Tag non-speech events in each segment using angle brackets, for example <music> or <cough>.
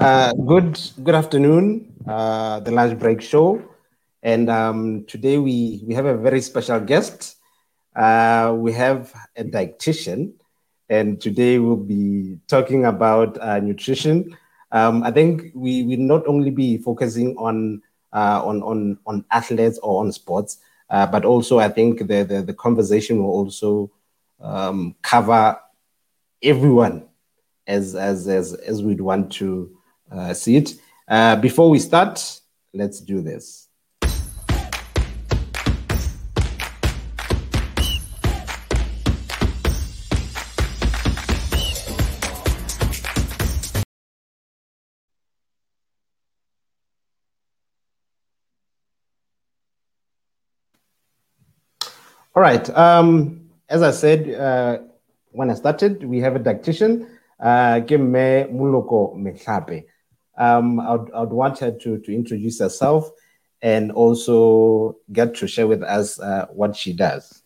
Uh, good good afternoon, uh, the lunch break show, and um, today we we have a very special guest. Uh, we have a dietitian, and today we'll be talking about uh, nutrition. Um, I think we will not only be focusing on uh, on on on athletes or on sports, uh, but also I think the, the the conversation will also um, cover everyone as as as as we'd want to uh, see it. Uh, before we start, let's do this. All right. Um, as I said uh, when I started, we have a dietitian, uh, Moloko Mehlape. Um, I'd, I'd want her to, to introduce herself and also get to share with us uh, what she does.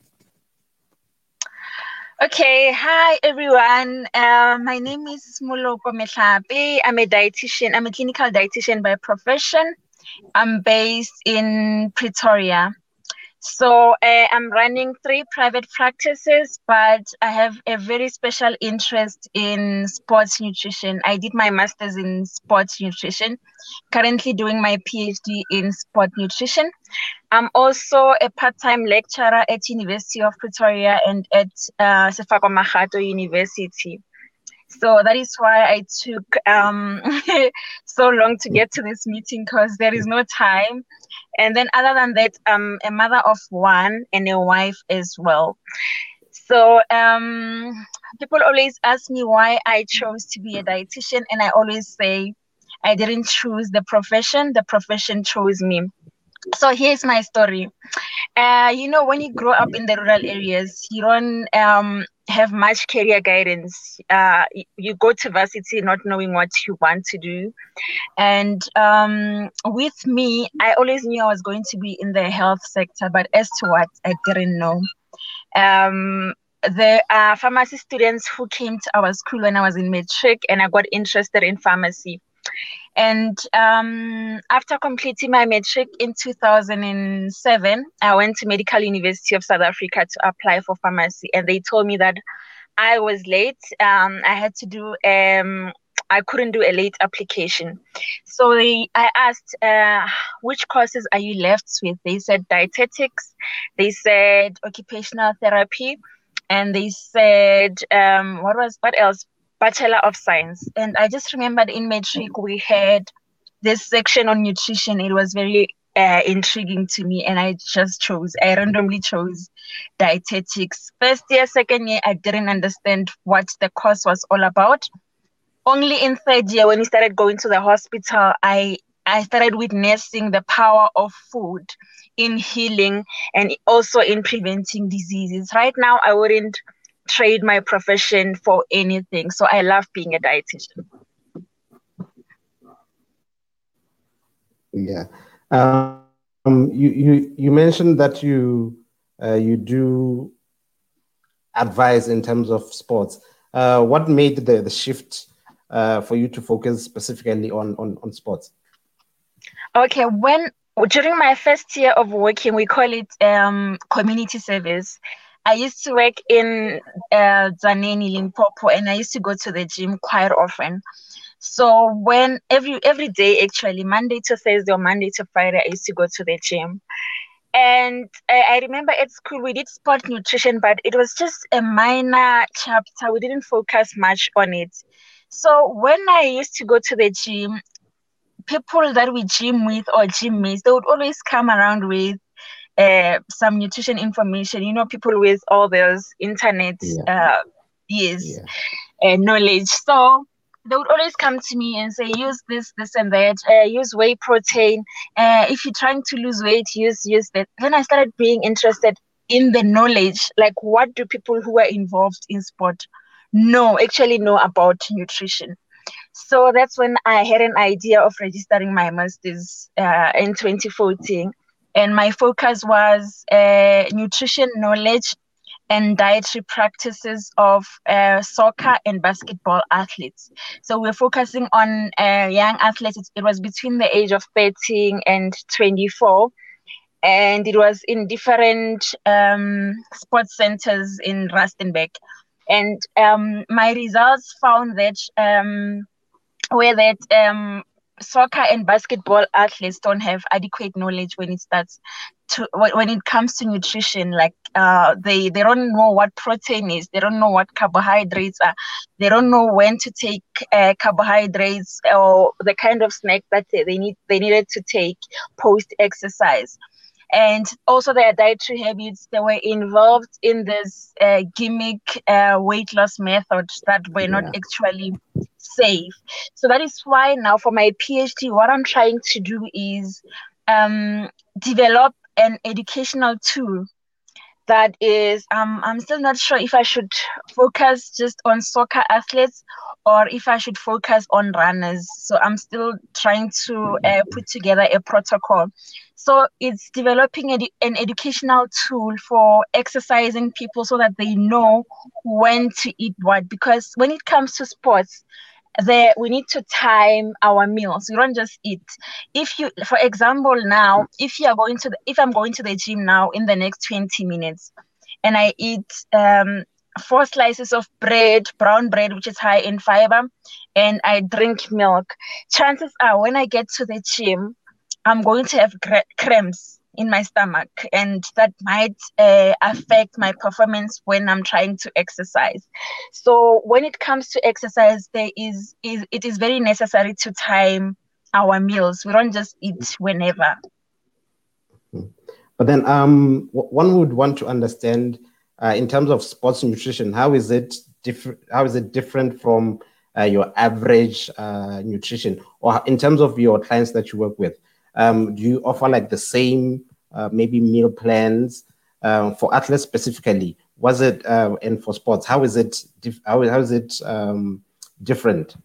Okay, hi everyone. Uh, my name is Moloko Mehlape. I'm a dietitian. I'm a clinical dietitian by profession. I'm based in Pretoria. So uh, I'm running three private practices, but I have a very special interest in sports nutrition. I did my master's in sports nutrition, currently doing my PhD in sport nutrition. I'm also a part-time lecturer at University of Pretoria and at uh, Sefako Makgatho University. So that is why I took um, <laughs> so long to get to this meeting because there is no time. And then, other than that, I'm a mother of one and a wife as well. So um, people always ask me why I chose to be a dietitian, and I always say I didn't choose the profession; the profession chose me. So here's my story. Uh, you know, when you grow up in the rural areas, you don't um, have much career guidance. Uh, you go to varsity not knowing what you want to do. And um, with me, I always knew I was going to be in the health sector, but as to what, I didn't know. Um, there are pharmacy students who came to our school when I was in matric, and I got interested in pharmacy. And um, after completing my matric in 2007, I went to Medical University of South Africa to apply for pharmacy, and they told me that I was late. Um, I had to do um, I couldn't do a late application. So they, I asked, uh, which courses are you left with? They said dietetics, they said occupational therapy, and they said, um, what was, what else? Bachelor of Science. And I just remembered in matric we had this section on nutrition. It was very uh, intriguing to me, and I just chose. I randomly chose dietetics. First year, second year, I didn't understand what the course was all about. Only in third year, when we started going to the hospital, I I started witnessing the power of food in healing and also in preventing diseases. Right now, I wouldn't trade my profession for anything. So I love being a dietitian. Yeah. Um, you, you, you mentioned that you, uh, you do advise in terms of sports. Uh, what made the, the shift uh, for you to focus specifically on, on, on sports? Okay, when during my first year of working, we call it um, community service. I used to work in uh, Tzaneen, Limpopo, and I used to go to the gym quite often. So when every every day, actually Monday to Thursday or Monday to Friday, I used to go to the gym. And I, I remember at school we did sport nutrition, but it was just a minor chapter. We didn't focus much on it. So when I used to go to the gym, people that we gym with or gym mates, they would always come around with uh, some nutrition information. You know, people with all those internet yeah. uh, yes, yeah. uh, knowledge. So they would always come to me and say, use this, this, and that. Uh, use whey protein. Uh, if you're trying to lose weight, use use that. Then I started being interested in the knowledge. Like, what do people who are involved in sport know actually know about nutrition? So that's when I had an idea of registering my master's uh, in 2014 and my focus was uh, nutrition knowledge and dietary practices of uh, soccer and basketball athletes. So we're focusing on uh, young athletes. It was between the age of 13 and 24 and it was in different um, sports centers in Rustenburg. And um, my results found that um, where that um, soccer and basketball athletes don't have adequate knowledge when it starts to when it comes to nutrition like uh, they they don't know what protein is they don't know what carbohydrates are they don't know when to take uh, carbohydrates or the kind of snack that they need they needed to take post exercise and also their dietary habits they were involved in this uh, gimmick uh, weight loss methods that were yeah. not actually safe so that is why now for my phd what i'm trying to do is um, develop an educational tool that is um, i'm still not sure if i should focus just on soccer athletes or if i should focus on runners so i'm still trying to uh, put together a protocol so it's developing ed- an educational tool for exercising people so that they know when to eat what. Because when it comes to sports, there we need to time our meals. We don't just eat. If you, for example, now if you are going to, the, if I'm going to the gym now in the next 20 minutes, and I eat um, four slices of bread, brown bread, which is high in fiber, and I drink milk, chances are when I get to the gym, I'm going to have cramps in my stomach, and that might uh, affect my performance when I'm trying to exercise. So when it comes to exercise, there is, is it is very necessary to time our meals. We don't just eat whenever. But then, um, one would want to understand, uh, in terms of sports nutrition, how is it different? How is it different from uh, your average uh, nutrition, or in terms of your clients that you work with? Um, do you offer like the same uh, maybe meal plans uh, for athletes specifically? Was it uh, and for sports? How is it? Dif- how, how is it um, different?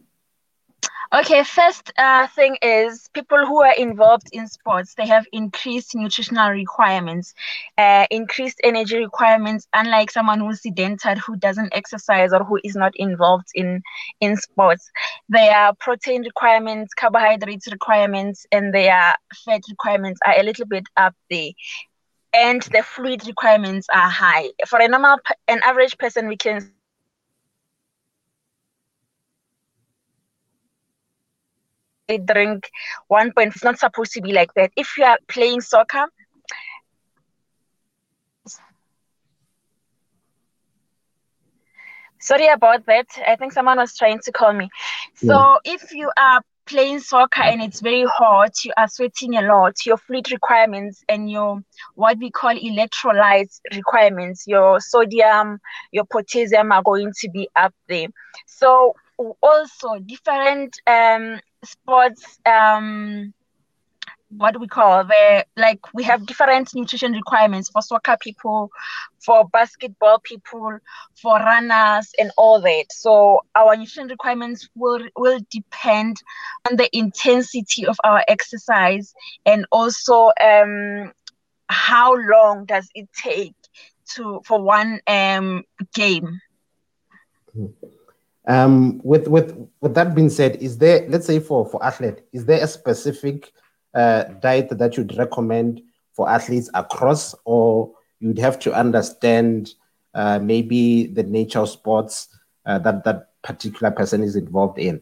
Okay, first uh, thing is people who are involved in sports, they have increased nutritional requirements, uh, increased energy requirements, unlike someone who's sedentary, who doesn't exercise or who is not involved in, in sports. Their protein requirements, carbohydrates requirements, and their fat requirements are a little bit up there and the fluid requirements are high. For a normal, an average person, we can drink one point. It's not supposed to be like that. If you are playing soccer, sorry about that. I think someone was trying to call me. So yeah. if you are playing soccer and it's very hot, you are sweating a lot, your fluid requirements and your what we call electrolytes requirements, your sodium, your potassium are going to be up there. So also different um, sports um what do we call the like we have different nutrition requirements for soccer people for basketball people for runners and all that. So our nutrition requirements will will depend on the intensity of our exercise and also um how long does it take to for one um game. Mm-hmm. Um, with with with that being said, is there let's say for for athlete, is there a specific uh, diet that you'd recommend for athletes across, or you'd have to understand uh, maybe the nature of sports uh, that that particular person is involved in?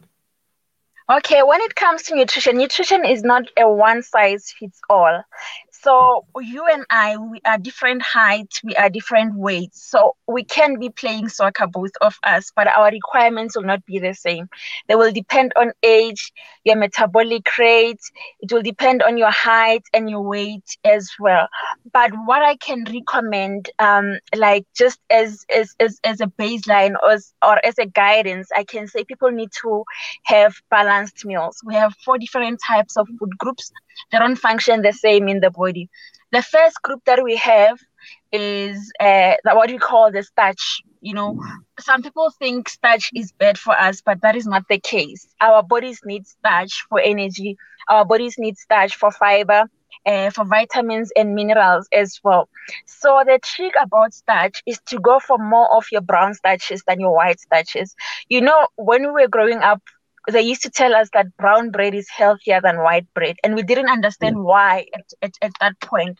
Okay, when it comes to nutrition, nutrition is not a one size fits all. So you and I, we are different heights, we are different weights. So we can be playing soccer, both of us, but our requirements will not be the same. They will depend on age, your metabolic rate. It will depend on your height and your weight as well. But what I can recommend, um, like just as as as, as a baseline or as, or as a guidance, I can say people need to have balanced meals. We have four different types of food groups. They don't function the same in the body. The first group that we have is uh, what we call the starch. You know, some people think starch is bad for us, but that is not the case. Our bodies need starch for energy. Our bodies need starch for fiber, uh, for vitamins and minerals as well. So the trick about starch is to go for more of your brown starches than your white starches. You know, when we were growing up, they used to tell us that brown bread is healthier than white bread, and we didn't understand mm. why at, at, at that point.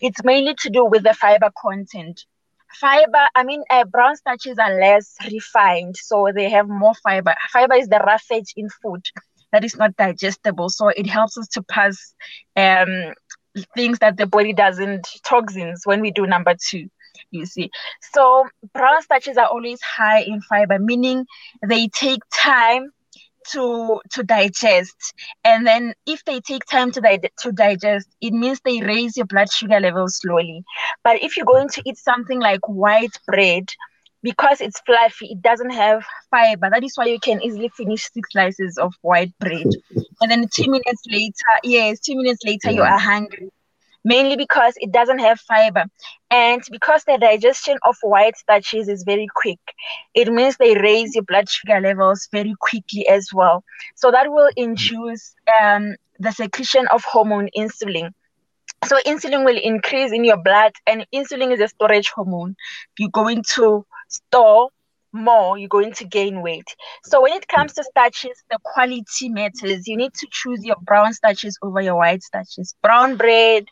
It's mainly to do with the fiber content fiber i mean uh, brown starches are less refined so they have more fiber fiber is the roughage in food that is not digestible. So it helps us to pass um, things that the body doesn't, toxins, when we do number two you see. So brown starches are always high in fiber, meaning they take time to to digest. And then if they take time to di- to digest, it means they raise your blood sugar level slowly. But if you're going to eat something like white bread, because it's fluffy, it doesn't have fiber. That is why you can easily finish six slices of white bread. <laughs> and then two minutes later, yes, two minutes later, you are hungry. Mainly because it doesn't have fiber. And because the digestion of white starches is very quick, it means they raise your blood sugar levels very quickly as well. So that will induce um, the secretion of hormone insulin. So insulin will increase in your blood, and insulin is a storage hormone. You're going to store more, you're going to gain weight. So when it comes to starches, the quality matters. You need to choose your brown starches over your white starches. Brown bread,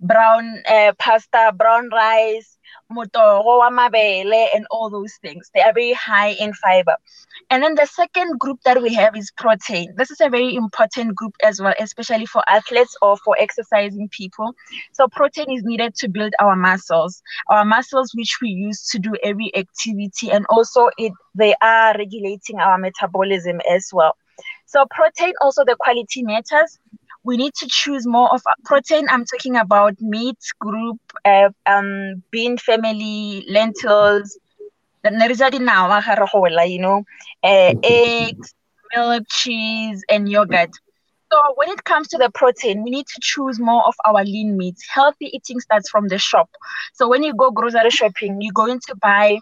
brown uh, pasta, brown rice, motogo wa mabele and all those things. They are very high in fiber. And then the second group that we have is protein. This is a very important group as well, especially for athletes or for exercising people. So protein is needed to build our muscles, our muscles which we use to do every activity, and also it they are regulating our metabolism as well. So protein also the quality matters we need to choose more of protein. I'm talking about meat group, uh, um, bean family, lentils, you know, uh, eggs, milk, cheese, and yogurt. So when it comes to the protein, we need to choose more of our lean meats. Healthy eating starts from the shop. So when you go grocery shopping, you're going to buy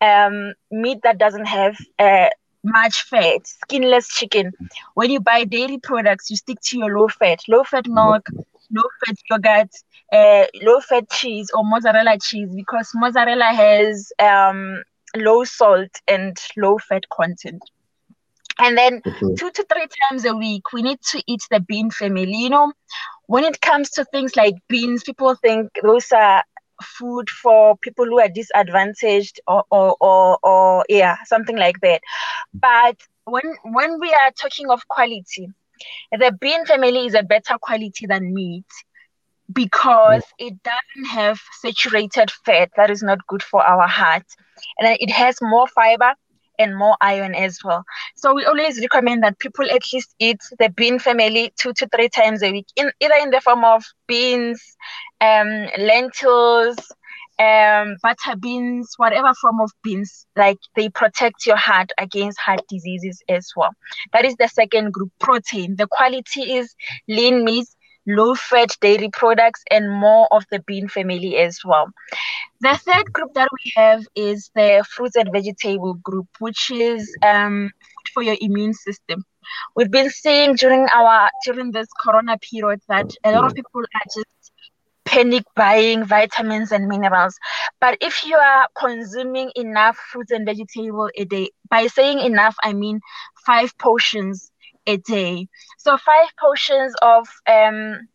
um, meat that doesn't have uh, much fat, skinless chicken. When you buy dairy products, you stick to your low fat, low fat milk, low fat yogurt, uh, low fat cheese or mozzarella cheese because mozzarella has um, low salt and low fat content. And then mm-hmm. two to three times a week, we need to eat the bean family. You know, when it comes to things like beans, people think those are food for people who are disadvantaged or, or, or, or yeah, something like that. But when when we are talking of quality, the bean family is a better quality than meat because it doesn't have saturated fat that is not good for our heart and it has more fiber and more iron as well. So we always recommend that people at least eat the bean family two to three times a week, in either in the form of beans, um, lentils, um, butter beans, whatever form of beans, like they protect your heart against heart diseases as well. That is the second group, protein. The quality is lean meat, low fat dairy products, and more of the bean family as well. The third group that we have is the fruits and vegetable group, which is um, food for your immune system. We've been seeing during our during this corona period that a lot of people are just panic buying vitamins and minerals. But if you are consuming enough fruits and vegetables a day, by saying enough, I mean five portions a day. So five portions of um,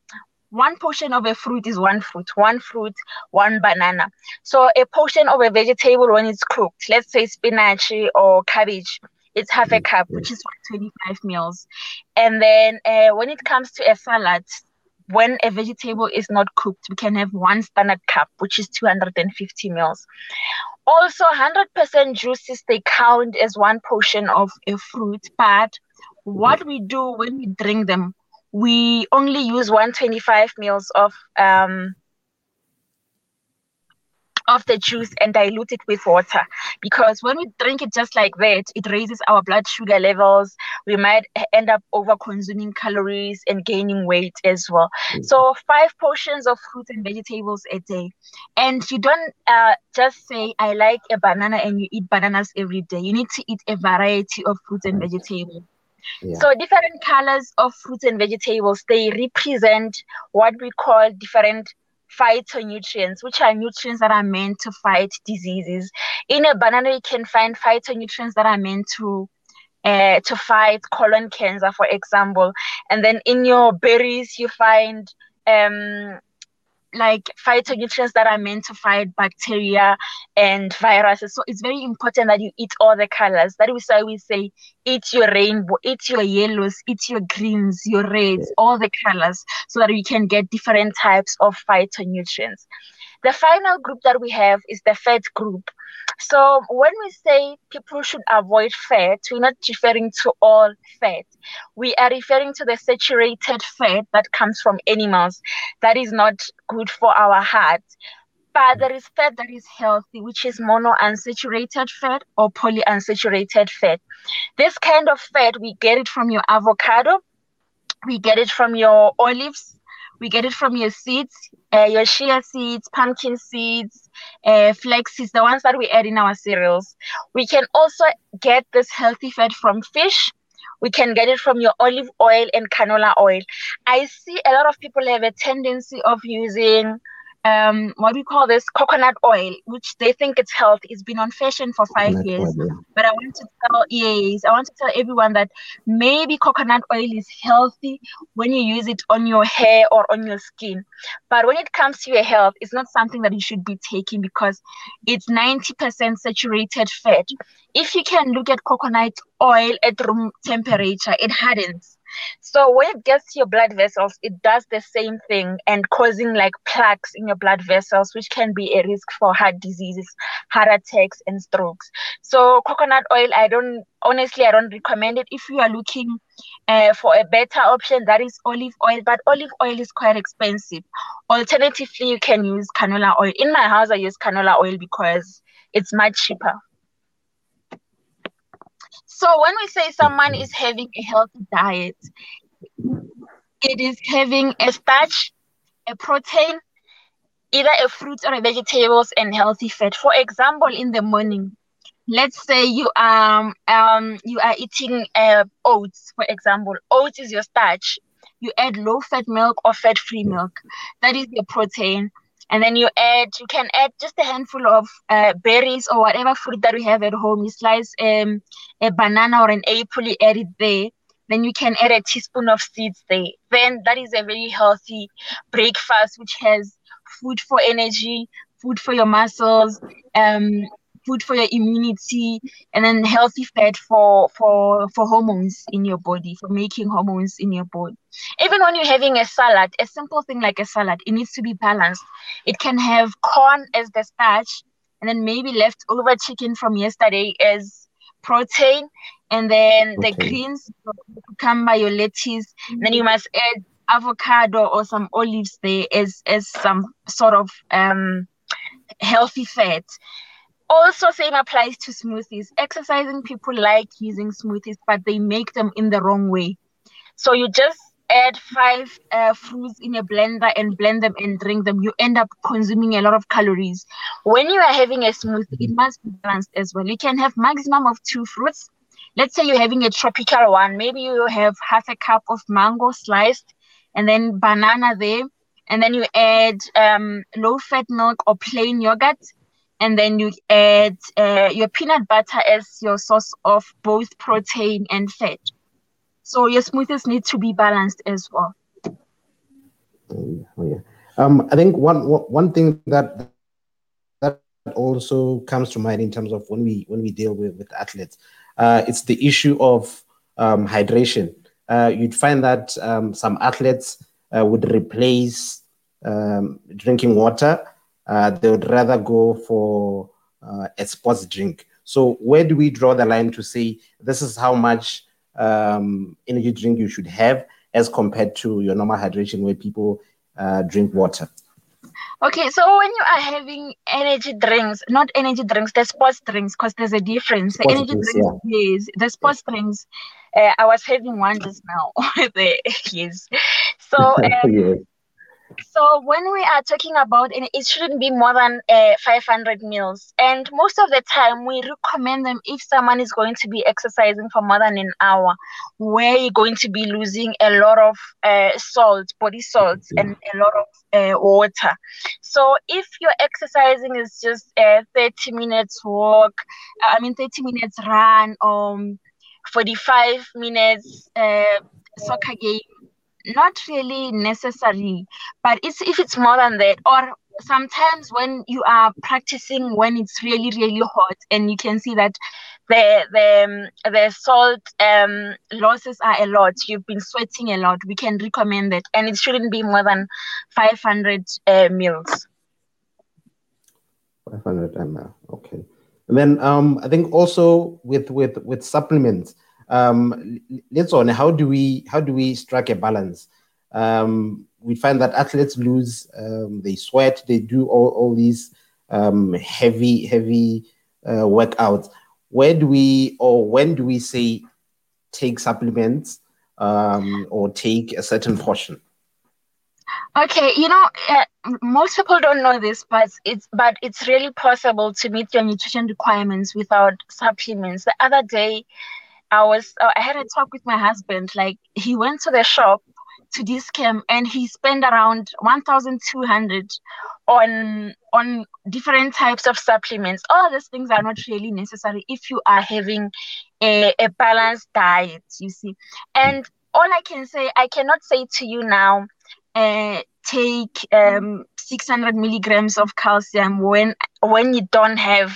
one portion of a fruit is one fruit, one fruit, one banana. So a portion of a vegetable when it's cooked, let's say spinach or cabbage, it's half a cup, which is 25 meals. And then uh, when it comes to a salad, when a vegetable is not cooked, we can have one standard cup, which is 250 mils. Also, 100% juices, they count as one portion of a fruit, but what we do when we drink them, we only use 125 mils of um, of the juice and dilute it with water. Because when we drink it just like that it raises our blood sugar levels. We might end up over consuming calories and gaining weight as well. Mm-hmm. so five portions of fruits and vegetables a day. And you don't uh, just say i like a banana and you eat bananas every day. You need to eat a variety of fruits and vegetables So different colors of fruits and vegetables, they represent what we call different phytonutrients, which are nutrients that are meant to fight diseases. In a banana, you can find phytonutrients that are meant to uh, to fight colon cancer, for example. And then in your berries, you find um, like phytonutrients that are meant to fight bacteria and viruses. So it's very important that you eat all the colors. That is why we say eat your rainbow, eat your yellows, eat your greens, your reds, all the colors, so that you can get different types of phytonutrients. The final group that we have is the fat group. So when we say people should avoid fat, we're not referring to all fat. We are referring to the saturated fat that comes from animals that is not good for our heart. But there is fat that is healthy, which is monounsaturated fat or polyunsaturated fat. This kind of fat, we get it from your avocado, we get it from your olives, we get it from your seeds, uh, your chia seeds, pumpkin seeds, uh, flax seeds, the ones that we add in our cereals. We can also get this healthy fat from fish. We can get it from your olive oil and canola oil. I see a lot of people have a tendency of using um, what we call this coconut oil, which they think it's health. It's been on fashion for five coconut years. Oil, yeah. But I want to tell yes, I want to tell everyone that maybe coconut oil is healthy when you use it on your hair or on your skin. But when it comes to your health, it's not something that you should be taking because it's 90% saturated fat. If you can look at coconut oil at room temperature, it hardens so when it gets to your blood vessels, it does the same thing and causing like plaques in your blood vessels, which can be a risk for heart diseases, heart attacks, and strokes. So coconut oil, I don't honestly, I don't recommend it. If you are looking uh, for a better option, that is olive oil, but olive oil is quite expensive. Alternatively, you can use canola oil. In my house, I use canola oil because it's much cheaper. So when we say someone is having a healthy diet, it is having a starch, a protein, either a fruit or a vegetables, and healthy fat. For example, in the morning, let's say you um um you are eating uh, oats, for example. Oats is your starch. You add low fat milk or fat free milk. That is your protein and then you add you can add just a handful of uh, berries or whatever fruit that we have at home. You slice um, a banana or an apple you add it there. Then you can add a teaspoon of seeds there. Then that is a very healthy breakfast which has food for energy food for your muscles um, food for your immunity and then healthy fat for for for hormones in your body for making hormones in your body. Even when you're having a salad a simple thing like a salad it needs to be balanced. It can have corn as the starch and then maybe leftover chicken from yesterday as protein and then okay. the greens come by your lettuce. And then you must add avocado or some olives there as as some sort of um healthy fat also same applies to smoothies. Exercising people like using smoothies but they make them in the wrong way. So you just add five uh, fruits in a blender and blend them and drink them. You end up consuming a lot of calories. When you are having a smoothie it must be balanced as well. You can have maximum of two fruits. Let's say you're having a tropical one. Maybe you have half a cup of mango sliced and then banana there. And then you add um, low fat milk or plain yogurt and then you add uh, your peanut butter as your source of both protein and fat. So your smoothies need to be balanced as well. Oh, yeah. Um, I think one one thing that that also comes to mind in terms of when we when we deal with, with athletes, uh, it's the issue of um, hydration. Uh, you'd find that um, some athletes uh, would replace um, drinking water uh, they would rather go for uh, a sports drink. So where do we draw the line to say this is how much um, energy drink you should have as compared to your normal hydration where people uh, drink water? Okay, so when you are having energy drinks, not energy drinks, the sports drinks, because there's a difference. The energy drinks, yeah. yes, the sports drinks. Uh, I was having one just now. <laughs> yes. So <laughs> um, yes So when we are talking about, and it shouldn't be more than uh, 500 meals. And most of the time, we recommend them if someone is going to be exercising for more than an hour, where you're going to be losing a lot of uh, salt, body salt, and a lot of uh, water. So if your exercising is just a 30 minutes walk, I mean 30 minutes run, um, 45 minutes uh, soccer game not really necessary but it's if it's more than that or sometimes when you are practicing when it's really really hot and you can see that the the um, the salt um, losses are a lot you've been sweating a lot we can recommend that and it shouldn't be more than 500 uh, mils. 500 ml okay. And then um, i think also with with with supplements um, let's on how do we how do we strike a balance? Um, we find that athletes lose, um, they sweat, they do all, all these um, heavy heavy uh, workouts. Where do we or when do we say take supplements um, or take a certain portion? Okay, you know, uh, most people don't know this, but it's but it's really possible to meet your nutrition requirements without supplements. The other day, I was uh, I had a talk with my husband. Like he went to the shop to Dis-Chem and he spent around 1,200 on on different types of supplements. All these things are not really necessary if you are having a, a balanced diet. You see, and all I can say, I cannot say to you now. Uh, take um, 600 milligrams of calcium when when you don't have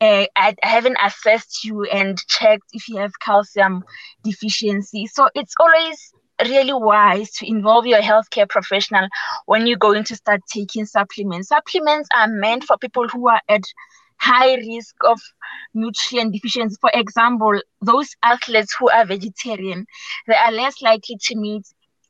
uh, I haven't assessed you and checked if you have calcium deficiency. So it's always really wise to involve your healthcare professional when you're going to start taking supplements. Supplements are meant for people who are at high risk of nutrient deficiency. For example, those athletes who are vegetarian, they are less likely to meet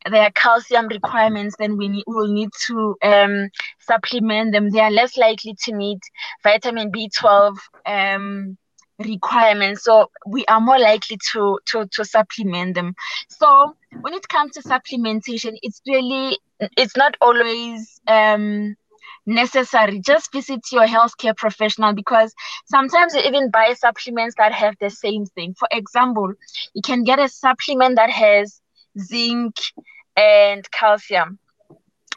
their calcium requirements, then we, we will need to um, supplement them. They are less likely to meet vitamin B12 um, requirements, so we are more likely to, to, to supplement them. So when it comes to supplementation, it's really, it's not always um, necessary. Just visit your healthcare professional because sometimes you even buy supplements that have the same thing. For example, you can get a supplement that has zinc and calcium.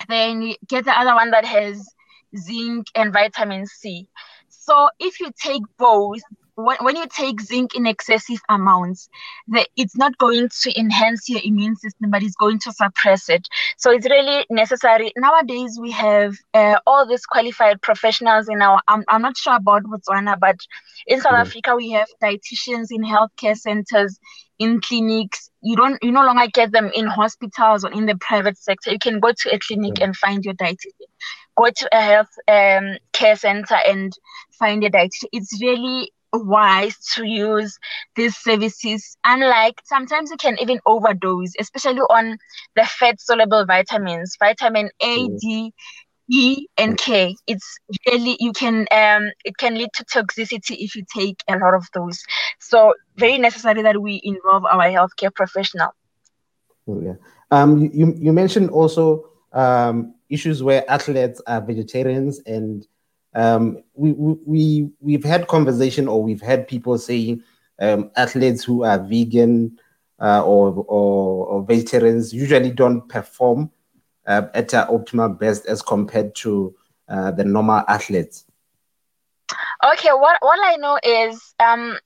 Then you get the other one that has zinc and vitamin C. So if you take both, when, when you take zinc in excessive amounts, the, it's not going to enhance your immune system, but it's going to suppress it. So it's really necessary. Nowadays, we have uh, all these qualified professionals in our, I'm, I'm not sure about Botswana, but in South mm-hmm. Africa, we have dietitians in healthcare centers, in clinics. You don't, you no longer get them in hospitals or in the private sector. You can go to a clinic mm-hmm. and find your dietitian. Go to a health um, care center and find a dietitian. It's really wise to use these services. Unlike sometimes you can even overdose especially on the fat soluble vitamins vitamin a d e and k. It's really you can um it can lead to toxicity if you take a lot of those. So very necessary that we involve our healthcare professional. Oh, yeah. Um you you mentioned also um issues where athletes are vegetarians and um, we, we, we've had conversation or we've had people saying um, athletes who are vegan uh, or, or, or, vegetarians usually don't perform uh, at their optimal best as compared to uh, the normal athletes. Okay, what, what I know is um,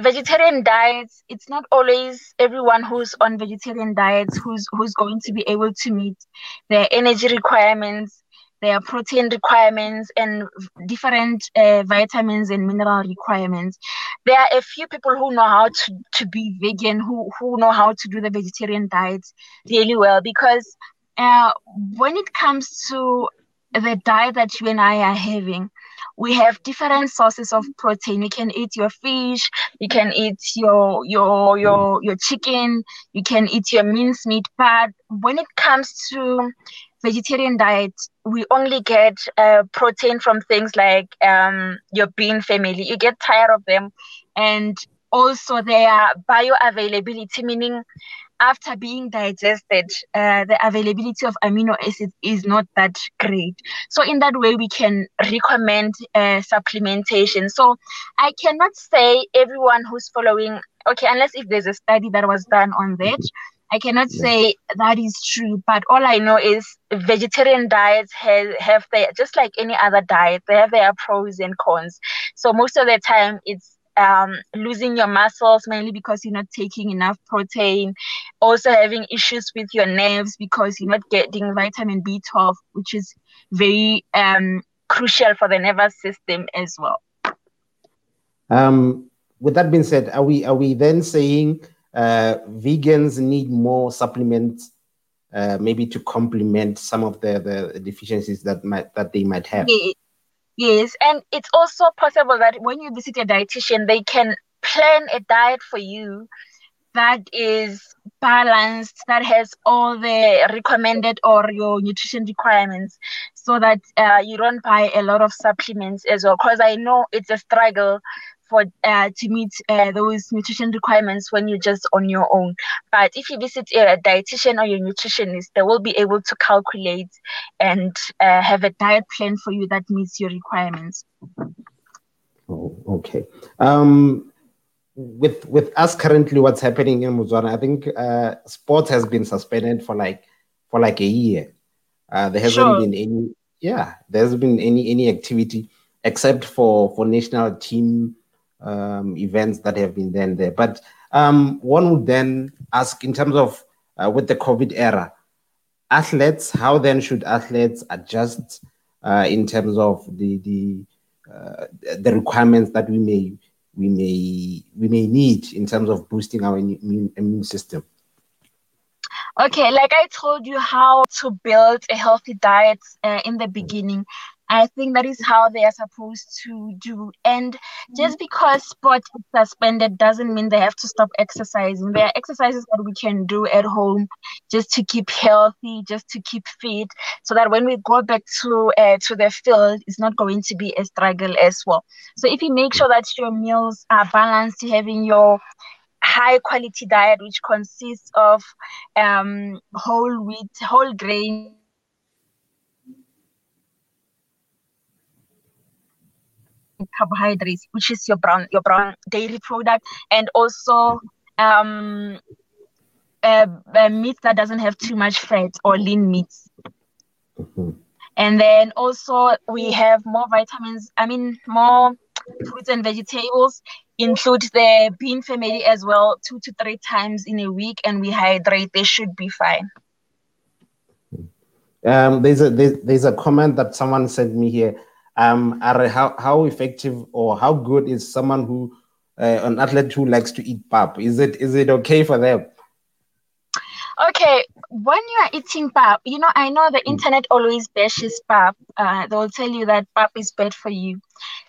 vegetarian diets it's not always everyone who's on vegetarian diets who's who's going to be able to meet their energy requirements their protein requirements and different uh, vitamins and mineral requirements. There are a few people who know how to, to be vegan, who, who know how to do the vegetarian diet really well because uh, when it comes to the diet that you and I are having, we have different sources of protein. You can eat your fish, you can eat your your your your chicken, you can eat your mincemeat. But when it comes to vegetarian diet, we only get uh, protein from things like um, your bean family. You get tired of them, and also their bioavailability, meaning after being digested, uh, the availability of amino acids is not that great. So in that way, we can recommend uh, supplementation. So I cannot say everyone who's following, okay, unless if there's a study that was done on that. I cannot yeah. say that is true, but all I know is vegetarian diets have, have their, just like any other diet, they have their pros and cons. So most of the time it's um, losing your muscles mainly because you're not taking enough protein, also having issues with your nerves because you're not getting vitamin B12, which is very um, crucial for the nervous system as well. Um, with that being said, are we are we then saying uh, vegans need more supplements, uh, maybe to complement some of the, the deficiencies that might that they might have? Yes, and it's also possible that when you visit a dietitian, they can plan a diet for you that is balanced, that has all the recommended or your nutrition requirements, so that uh, you don't buy a lot of supplements as well. Because I know it's a struggle for uh, to meet uh, those nutrition requirements when you're just on your own. But if you visit a dietitian or your nutritionist, they will be able to calculate and uh, have a diet plan for you that meets your requirements. Oh, okay. Um, with with us currently, what's happening in Botswana? I think uh, sports has been suspended for like for like a year. Uh, there hasn't sure. been any. Yeah, there hasn't been any any activity except for for national team um, events that have been then there. But um, one would then ask, in terms of uh, with the COVID era, athletes, how then should athletes adjust uh, in terms of the the uh, the requirements that we may we may we may need in terms of boosting our immune, immune system? Okay, like I told you how to build a healthy diet uh, in the beginning. I think that is how they are supposed to do. And just because sport is suspended doesn't mean they have to stop exercising. There are exercises that we can do at home just to keep healthy, just to keep fit, so that when we go back to uh, to the field, it's not going to be a struggle as well. So if you make sure that your meals are balanced, having your high quality diet which consists of um, whole wheat, whole grain carbohydrates, which is your brown your brown dairy product, and also um, uh, meat that doesn't have too much fat or lean meats. Mm-hmm. And then also we have more vitamins. I mean more fruits and vegetables. Include the bean family as well, two to three times in a week, and we hydrate. They should be fine. Um, there's a there's, there's a comment that someone sent me here um, are how, how effective or how good is someone who uh, an athlete who likes to eat pap? Is it is it okay for them? Okay, when you are eating pap, you know I know the mm. internet always bashes pap. Uh, they'll tell you that pap is bad for you.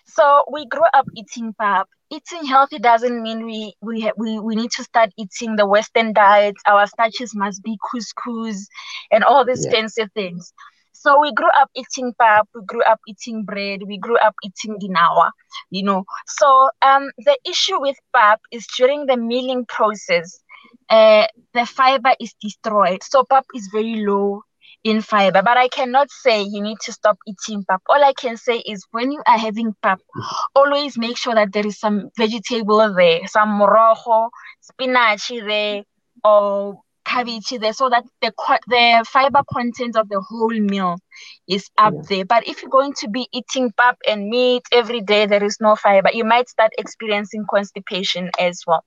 So we grew up eating pap. Eating healthy doesn't mean we we we, we need to start eating the Western diet. Our starches must be couscous and all these yeah. fancy things. So we grew up eating pap, we grew up eating bread, we grew up eating dinawa, you know. So um, the issue with pap is during the milling process, uh, the fiber is destroyed. So pap is very low in fiber, but I cannot say you need to stop eating pap. All I can say is when you are having pap, always make sure that there is some vegetable there, some morojo, spinach there, or cabbage there so that the the fiber content of the whole meal is up yeah. there but if you're going to be eating pap and meat every day there is no fiber you might start experiencing constipation as well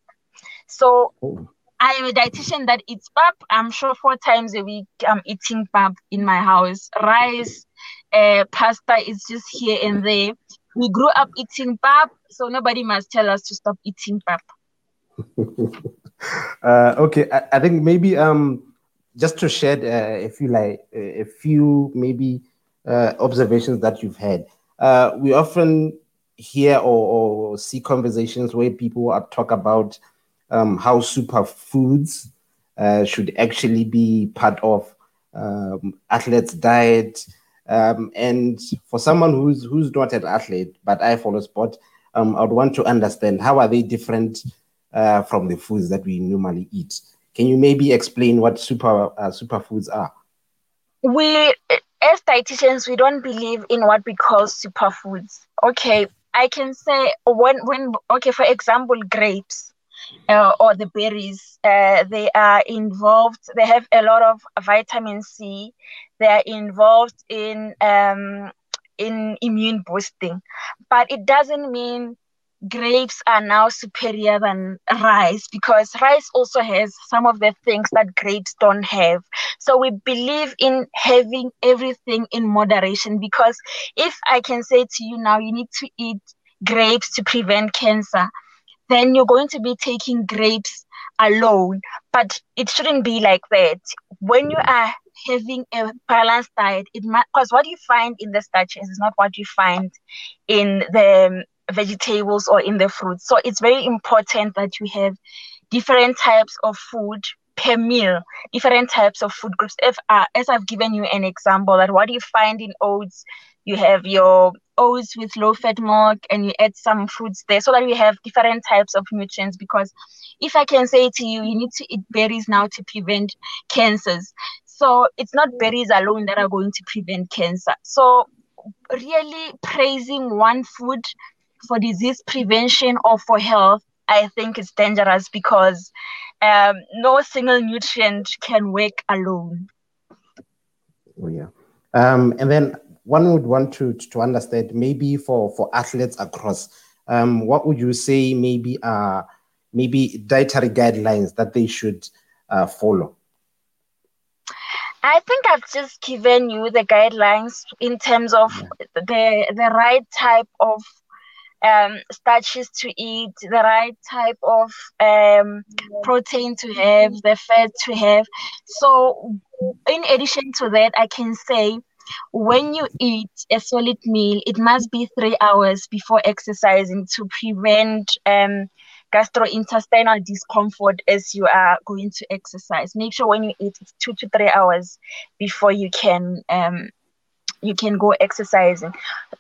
so oh. I am a dietitian that eats pap. I'm sure four times a week I'm eating pap in my house. Rice, uh, pasta is just here and there. We grew up eating pap, so nobody must tell us to stop eating pap. <laughs> <laughs> uh, okay, I, I, think maybe um, just to shed uh, a few like a few maybe uh, observations that you've had. Uh, we often hear or, or, see conversations where people are talk about um, how superfoods uh, should actually be part of um, athletes' diet. Um, and for someone who's who's not an athlete but I follow sport, um, I would want to understand how are they different uh, from the foods that we normally eat. can you maybe explain what super uh, superfoods are? We, as dietitians, we don't believe in what we call superfoods. Okay, I can say when when okay, for example, grapes. Uh, or the berries, uh, they are involved. They have a lot of vitamin C. They are involved in um, in immune boosting, but it doesn't mean grapes are now superior than rice because rice also has some of the things that grapes don't have. So we believe in having everything in moderation because if I can say to you now, you need to eat grapes to prevent cancer, then you're going to be taking grapes alone. But it shouldn't be like that. When you are having a balanced diet, it because what you find in the starches is not what you find in the um, vegetables or in the fruits. So it's very important that you have different types of food per meal, different types of food groups. If uh, as I've given you an example, that what you find in oats, you have your oats with low fat milk and you add some fruits there so that we have different types of nutrients because if i can say to you you need to eat berries now to prevent cancers so it's not berries alone that are going to prevent cancer so really praising one food for disease prevention or for health, I think it's dangerous because um, no single nutrient can work alone. Oh, yeah. Um, and then one would want to, to understand maybe for, for athletes across, um, what would you say maybe uh, maybe dietary guidelines that they should uh, follow? I think I've just given you the guidelines in terms of yeah. the the right type of um, starches to eat, the right type of um, protein to have, the fat to have. So, in addition to that, I can say when you eat a solid meal, it must be three hours before exercising to prevent um, gastrointestinal discomfort as you are going to exercise. Make sure when you eat, it's two to three hours before you can um, you can go exercising.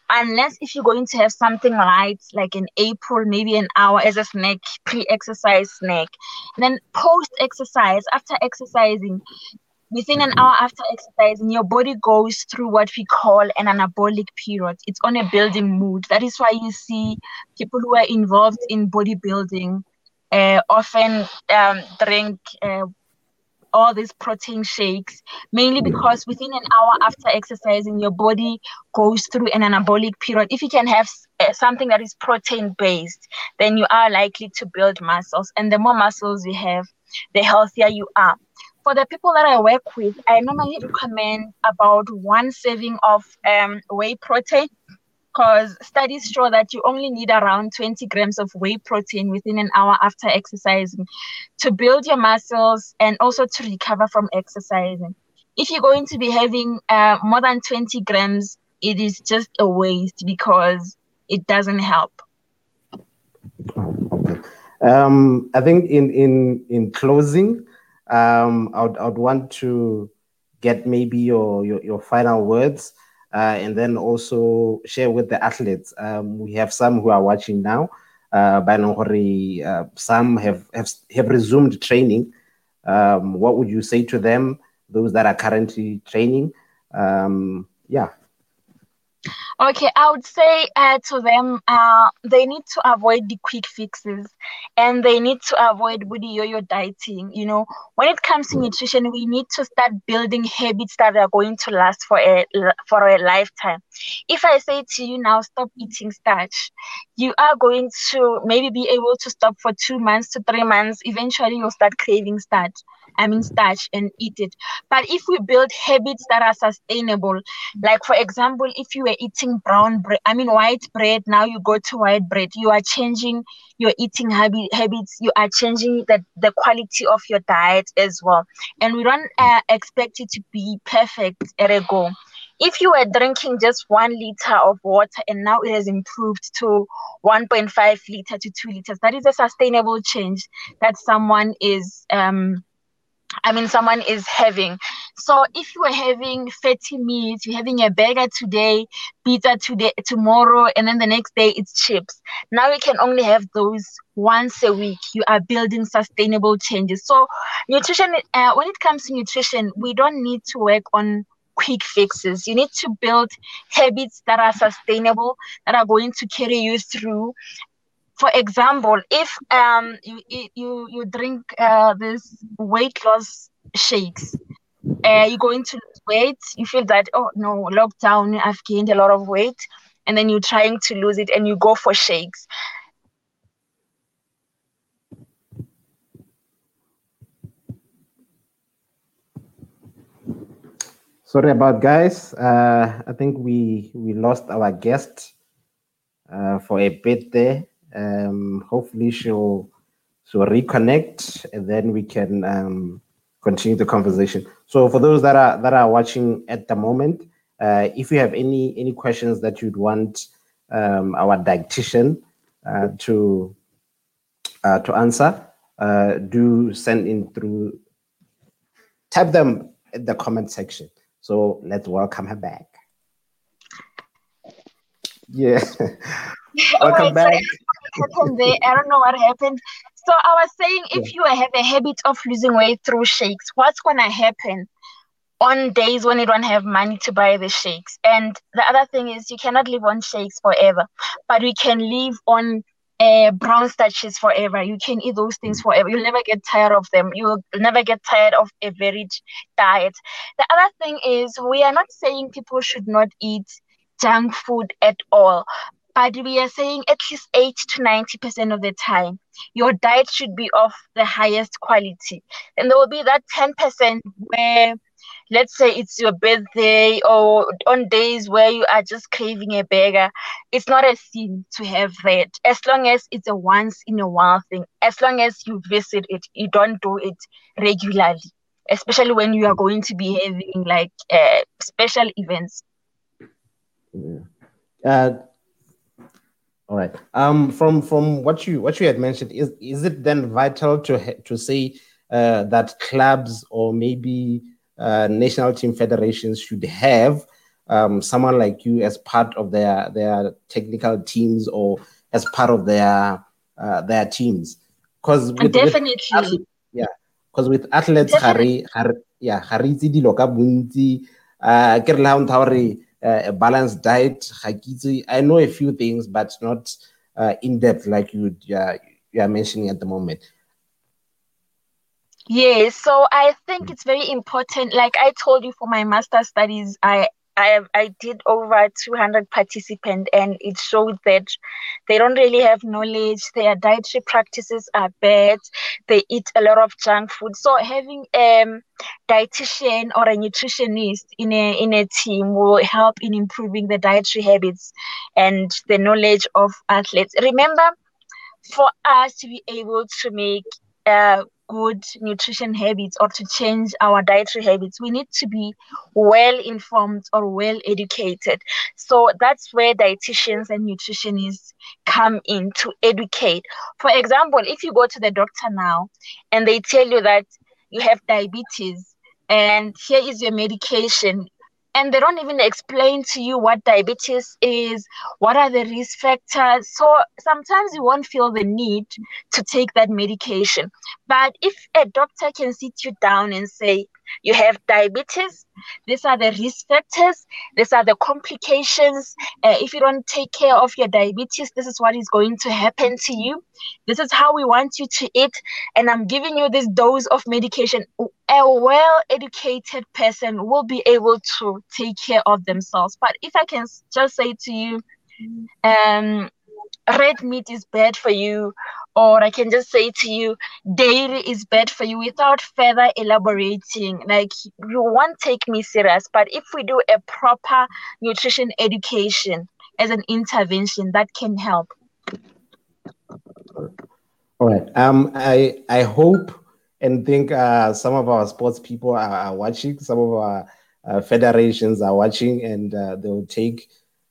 Unless if you're going to have something light, like in april maybe an hour as a snack, pre-exercise snack. And then post-exercise, after exercising, within an hour after exercising, your body goes through what we call an anabolic period. It's on a building mood. That is why you see people who are involved in bodybuilding uh, often um, drink uh, all these protein shakes, mainly because within an hour after exercising, your body goes through an anabolic period. If you can have uh, something that is protein based, then you are likely to build muscles. And the more muscles you have, the healthier you are. For the people that I work with, I normally recommend about one serving of um, whey protein because studies show that you only need around 20 grams of whey protein within an hour after exercising to build your muscles and also to recover from exercising. If you're going to be having uh, more than 20 grams, it is just a waste because it doesn't help. Okay. Um, I think in in in closing, um, I'd I'd want to get maybe your your, your final words uh, and then also share with the athletes. Um, we have some who are watching now. Uh, uh, some have, have have resumed training. Um, what would you say to them? Those that are currently training, um, yeah. Okay, I would say uh, to them, uh, they need to avoid the quick fixes and they need to avoid woody yo-yo dieting. You know, when it comes to nutrition, we need to start building habits that are going to last for a for a lifetime. If I say to you now, stop eating starch, you are going to maybe be able to stop for two months to three months. Eventually, you'll start craving starch. I mean, starch and eat it. But if we build habits that are sustainable, like for example, if you were eating brown bread, I mean, white bread, now you go to white bread, you are changing your eating habit, habits, you are changing the, the quality of your diet as well. And we don't uh, expect it to be perfect at a go if you were drinking just one liter of water and now it has improved to 1.5 liter to 2 liters that is a sustainable change that someone is um, I mean, someone is having. So if you are having fatty meat, you're having a burger today, pizza today, tomorrow, and then the next day it's chips. Now you can only have those once a week. You are building sustainable changes. So nutrition, uh, when it comes to nutrition, we don't need to work on quick fixes. You need to build habits that are sustainable, that are going to carry you through for example, if um you you you drink uh, this weight loss shakes, uh, you're going to lose weight. You feel that oh no, lockdown, I've gained a lot of weight, and then you're trying to lose it, and you go for shakes. Sorry about guys. Uh, I think we we lost our guest uh, for a bit there. Um, hopefully she'll she'll reconnect and then we can um, continue the conversation. So for those that are that are watching at the moment, uh, if you have any any questions that you'd want um, our dietitian uh, to uh, to answer, uh, do send in through type them in the comment section. So let's welcome her back. Yeah. <laughs> welcome back happened there. I don't know what happened. So I was saying, if you have a habit of losing weight through shakes, what's gonna happen on days when you don't have money to buy the shakes? And the other thing is, you cannot live on shakes forever, but we can live on uh, brown starches forever. You can eat those things forever. You'll never get tired of them. You'll never get tired of a varied diet. The other thing is, we are not saying people should not eat junk food at all but we are saying at least 8 to 90% of the time your diet should be of the highest quality. And there will be that 10% where let's say it's your birthday or on days where you are just craving a burger it's not a sin to have that. As long as it's a once in a while thing as long as you visit it you don't do it regularly especially when you are going to be having like uh, special events. Yeah. Uh, all right. Um, from from what you what you had mentioned, is is it then vital to to say uh, that clubs or maybe uh, national team federations should have um, someone like you as part of their their technical teams or as part of their uh, their teams? Because definitely, with, yeah, because with athletes, Harry, Harry, yeah, Harry, dilo ka bontsi. Uh, ke re a balanced diet. I know a few things, but not uh, in depth like you, uh, you are mentioning at the moment. Yes, so I think it's very important. Like I told you for my master studies, I I I did over 200 participants, and it showed that they don't really have knowledge. Their dietary practices are bad. They eat a lot of junk food. So having a um, dietitian or a nutritionist in a in a team will help in improving the dietary habits and the knowledge of athletes. Remember, for us to be able to make uh, good nutrition habits or to change our dietary habits, we need to be well informed or well educated. So that's where dietitians and nutritionists come in to educate. For example, if you go to the doctor now and they tell you that you have diabetes and here is your medication and they don't even explain to you what diabetes is, what are the risk factors. So sometimes you won't feel the need to take that medication. But if a doctor can sit you down and say, you have diabetes, these are the risk factors, these are the complications. Uh, if you don't take care of your diabetes, this is what is going to happen to you. This is how we want you to eat. And I'm giving you this dose of medication. A well educated person will be able to take care of themselves. But if I can just say to you, um, red meat is bad for you, or I can just say to you, dairy is bad for you without further elaborating. Like, you won't take me serious, but if we do a proper nutrition education as an intervention, that can help. All right. Um, I I hope and think uh, some of our sports people are, are watching, some of our uh, federations are watching, and uh, they will take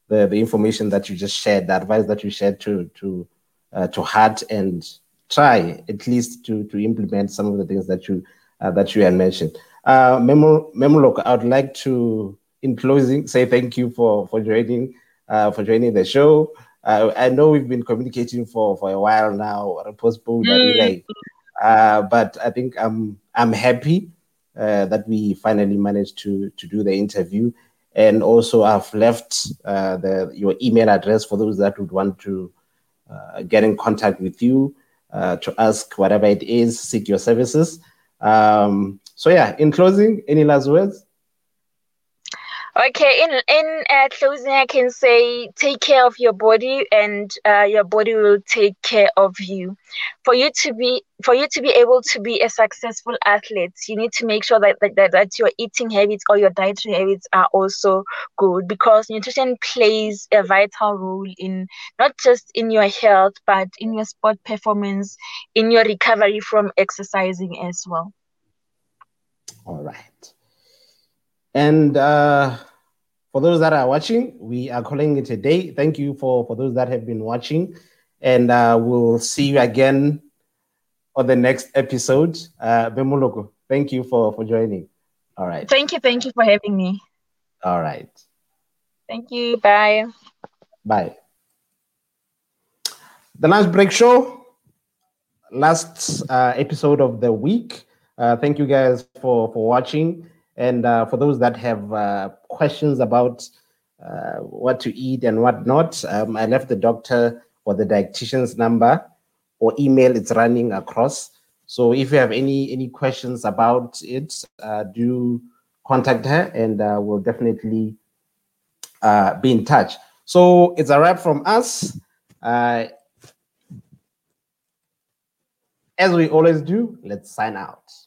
the, the information that you just shared, the advice that you shared to to uh, to heart and try at least to to implement some of the things that you uh, that you had mentioned. Uh, Memo, Memoloko, I would like to, in closing, say thank you for for joining uh, for joining the show. Uh, I know we've been communicating for, for a while now, postponed, mm. uh, but I think I'm I'm happy uh, that we finally managed to to do the interview, and also I've left uh, the your email address for those that would want to get in contact with you uh, to ask whatever it is, seek your services. Um, so yeah, in closing, any last words? Okay, in in uh, closing, I can say take care of your body, and uh, your body will take care of you. For you to be for you to be able to be a successful athlete, you need to make sure that that, that your eating habits or your dietary habits are also good because nutrition plays a vital role in not just in your health but in your sport performance, in your recovery from exercising as well. All right. And uh, for those that are watching, we are calling it a day. Thank you for, for those that have been watching. And uh, we'll see you again on the next episode. Uh, Bemuloko, thank you for, for joining. All right. Thank you. Thank you for having me. All right. Thank you. Bye. Bye. The Lunch Break Show, last uh, episode of the week. Uh, thank you guys for, for watching. And uh, for those that have uh, questions about uh, what to eat and what not, um, I left the doctor or the dietitian's number or email it's running across. So if you have any any questions about it, uh, do contact her and uh, we'll definitely uh, be in touch. So it's a wrap from us. as we always do, let's sign out.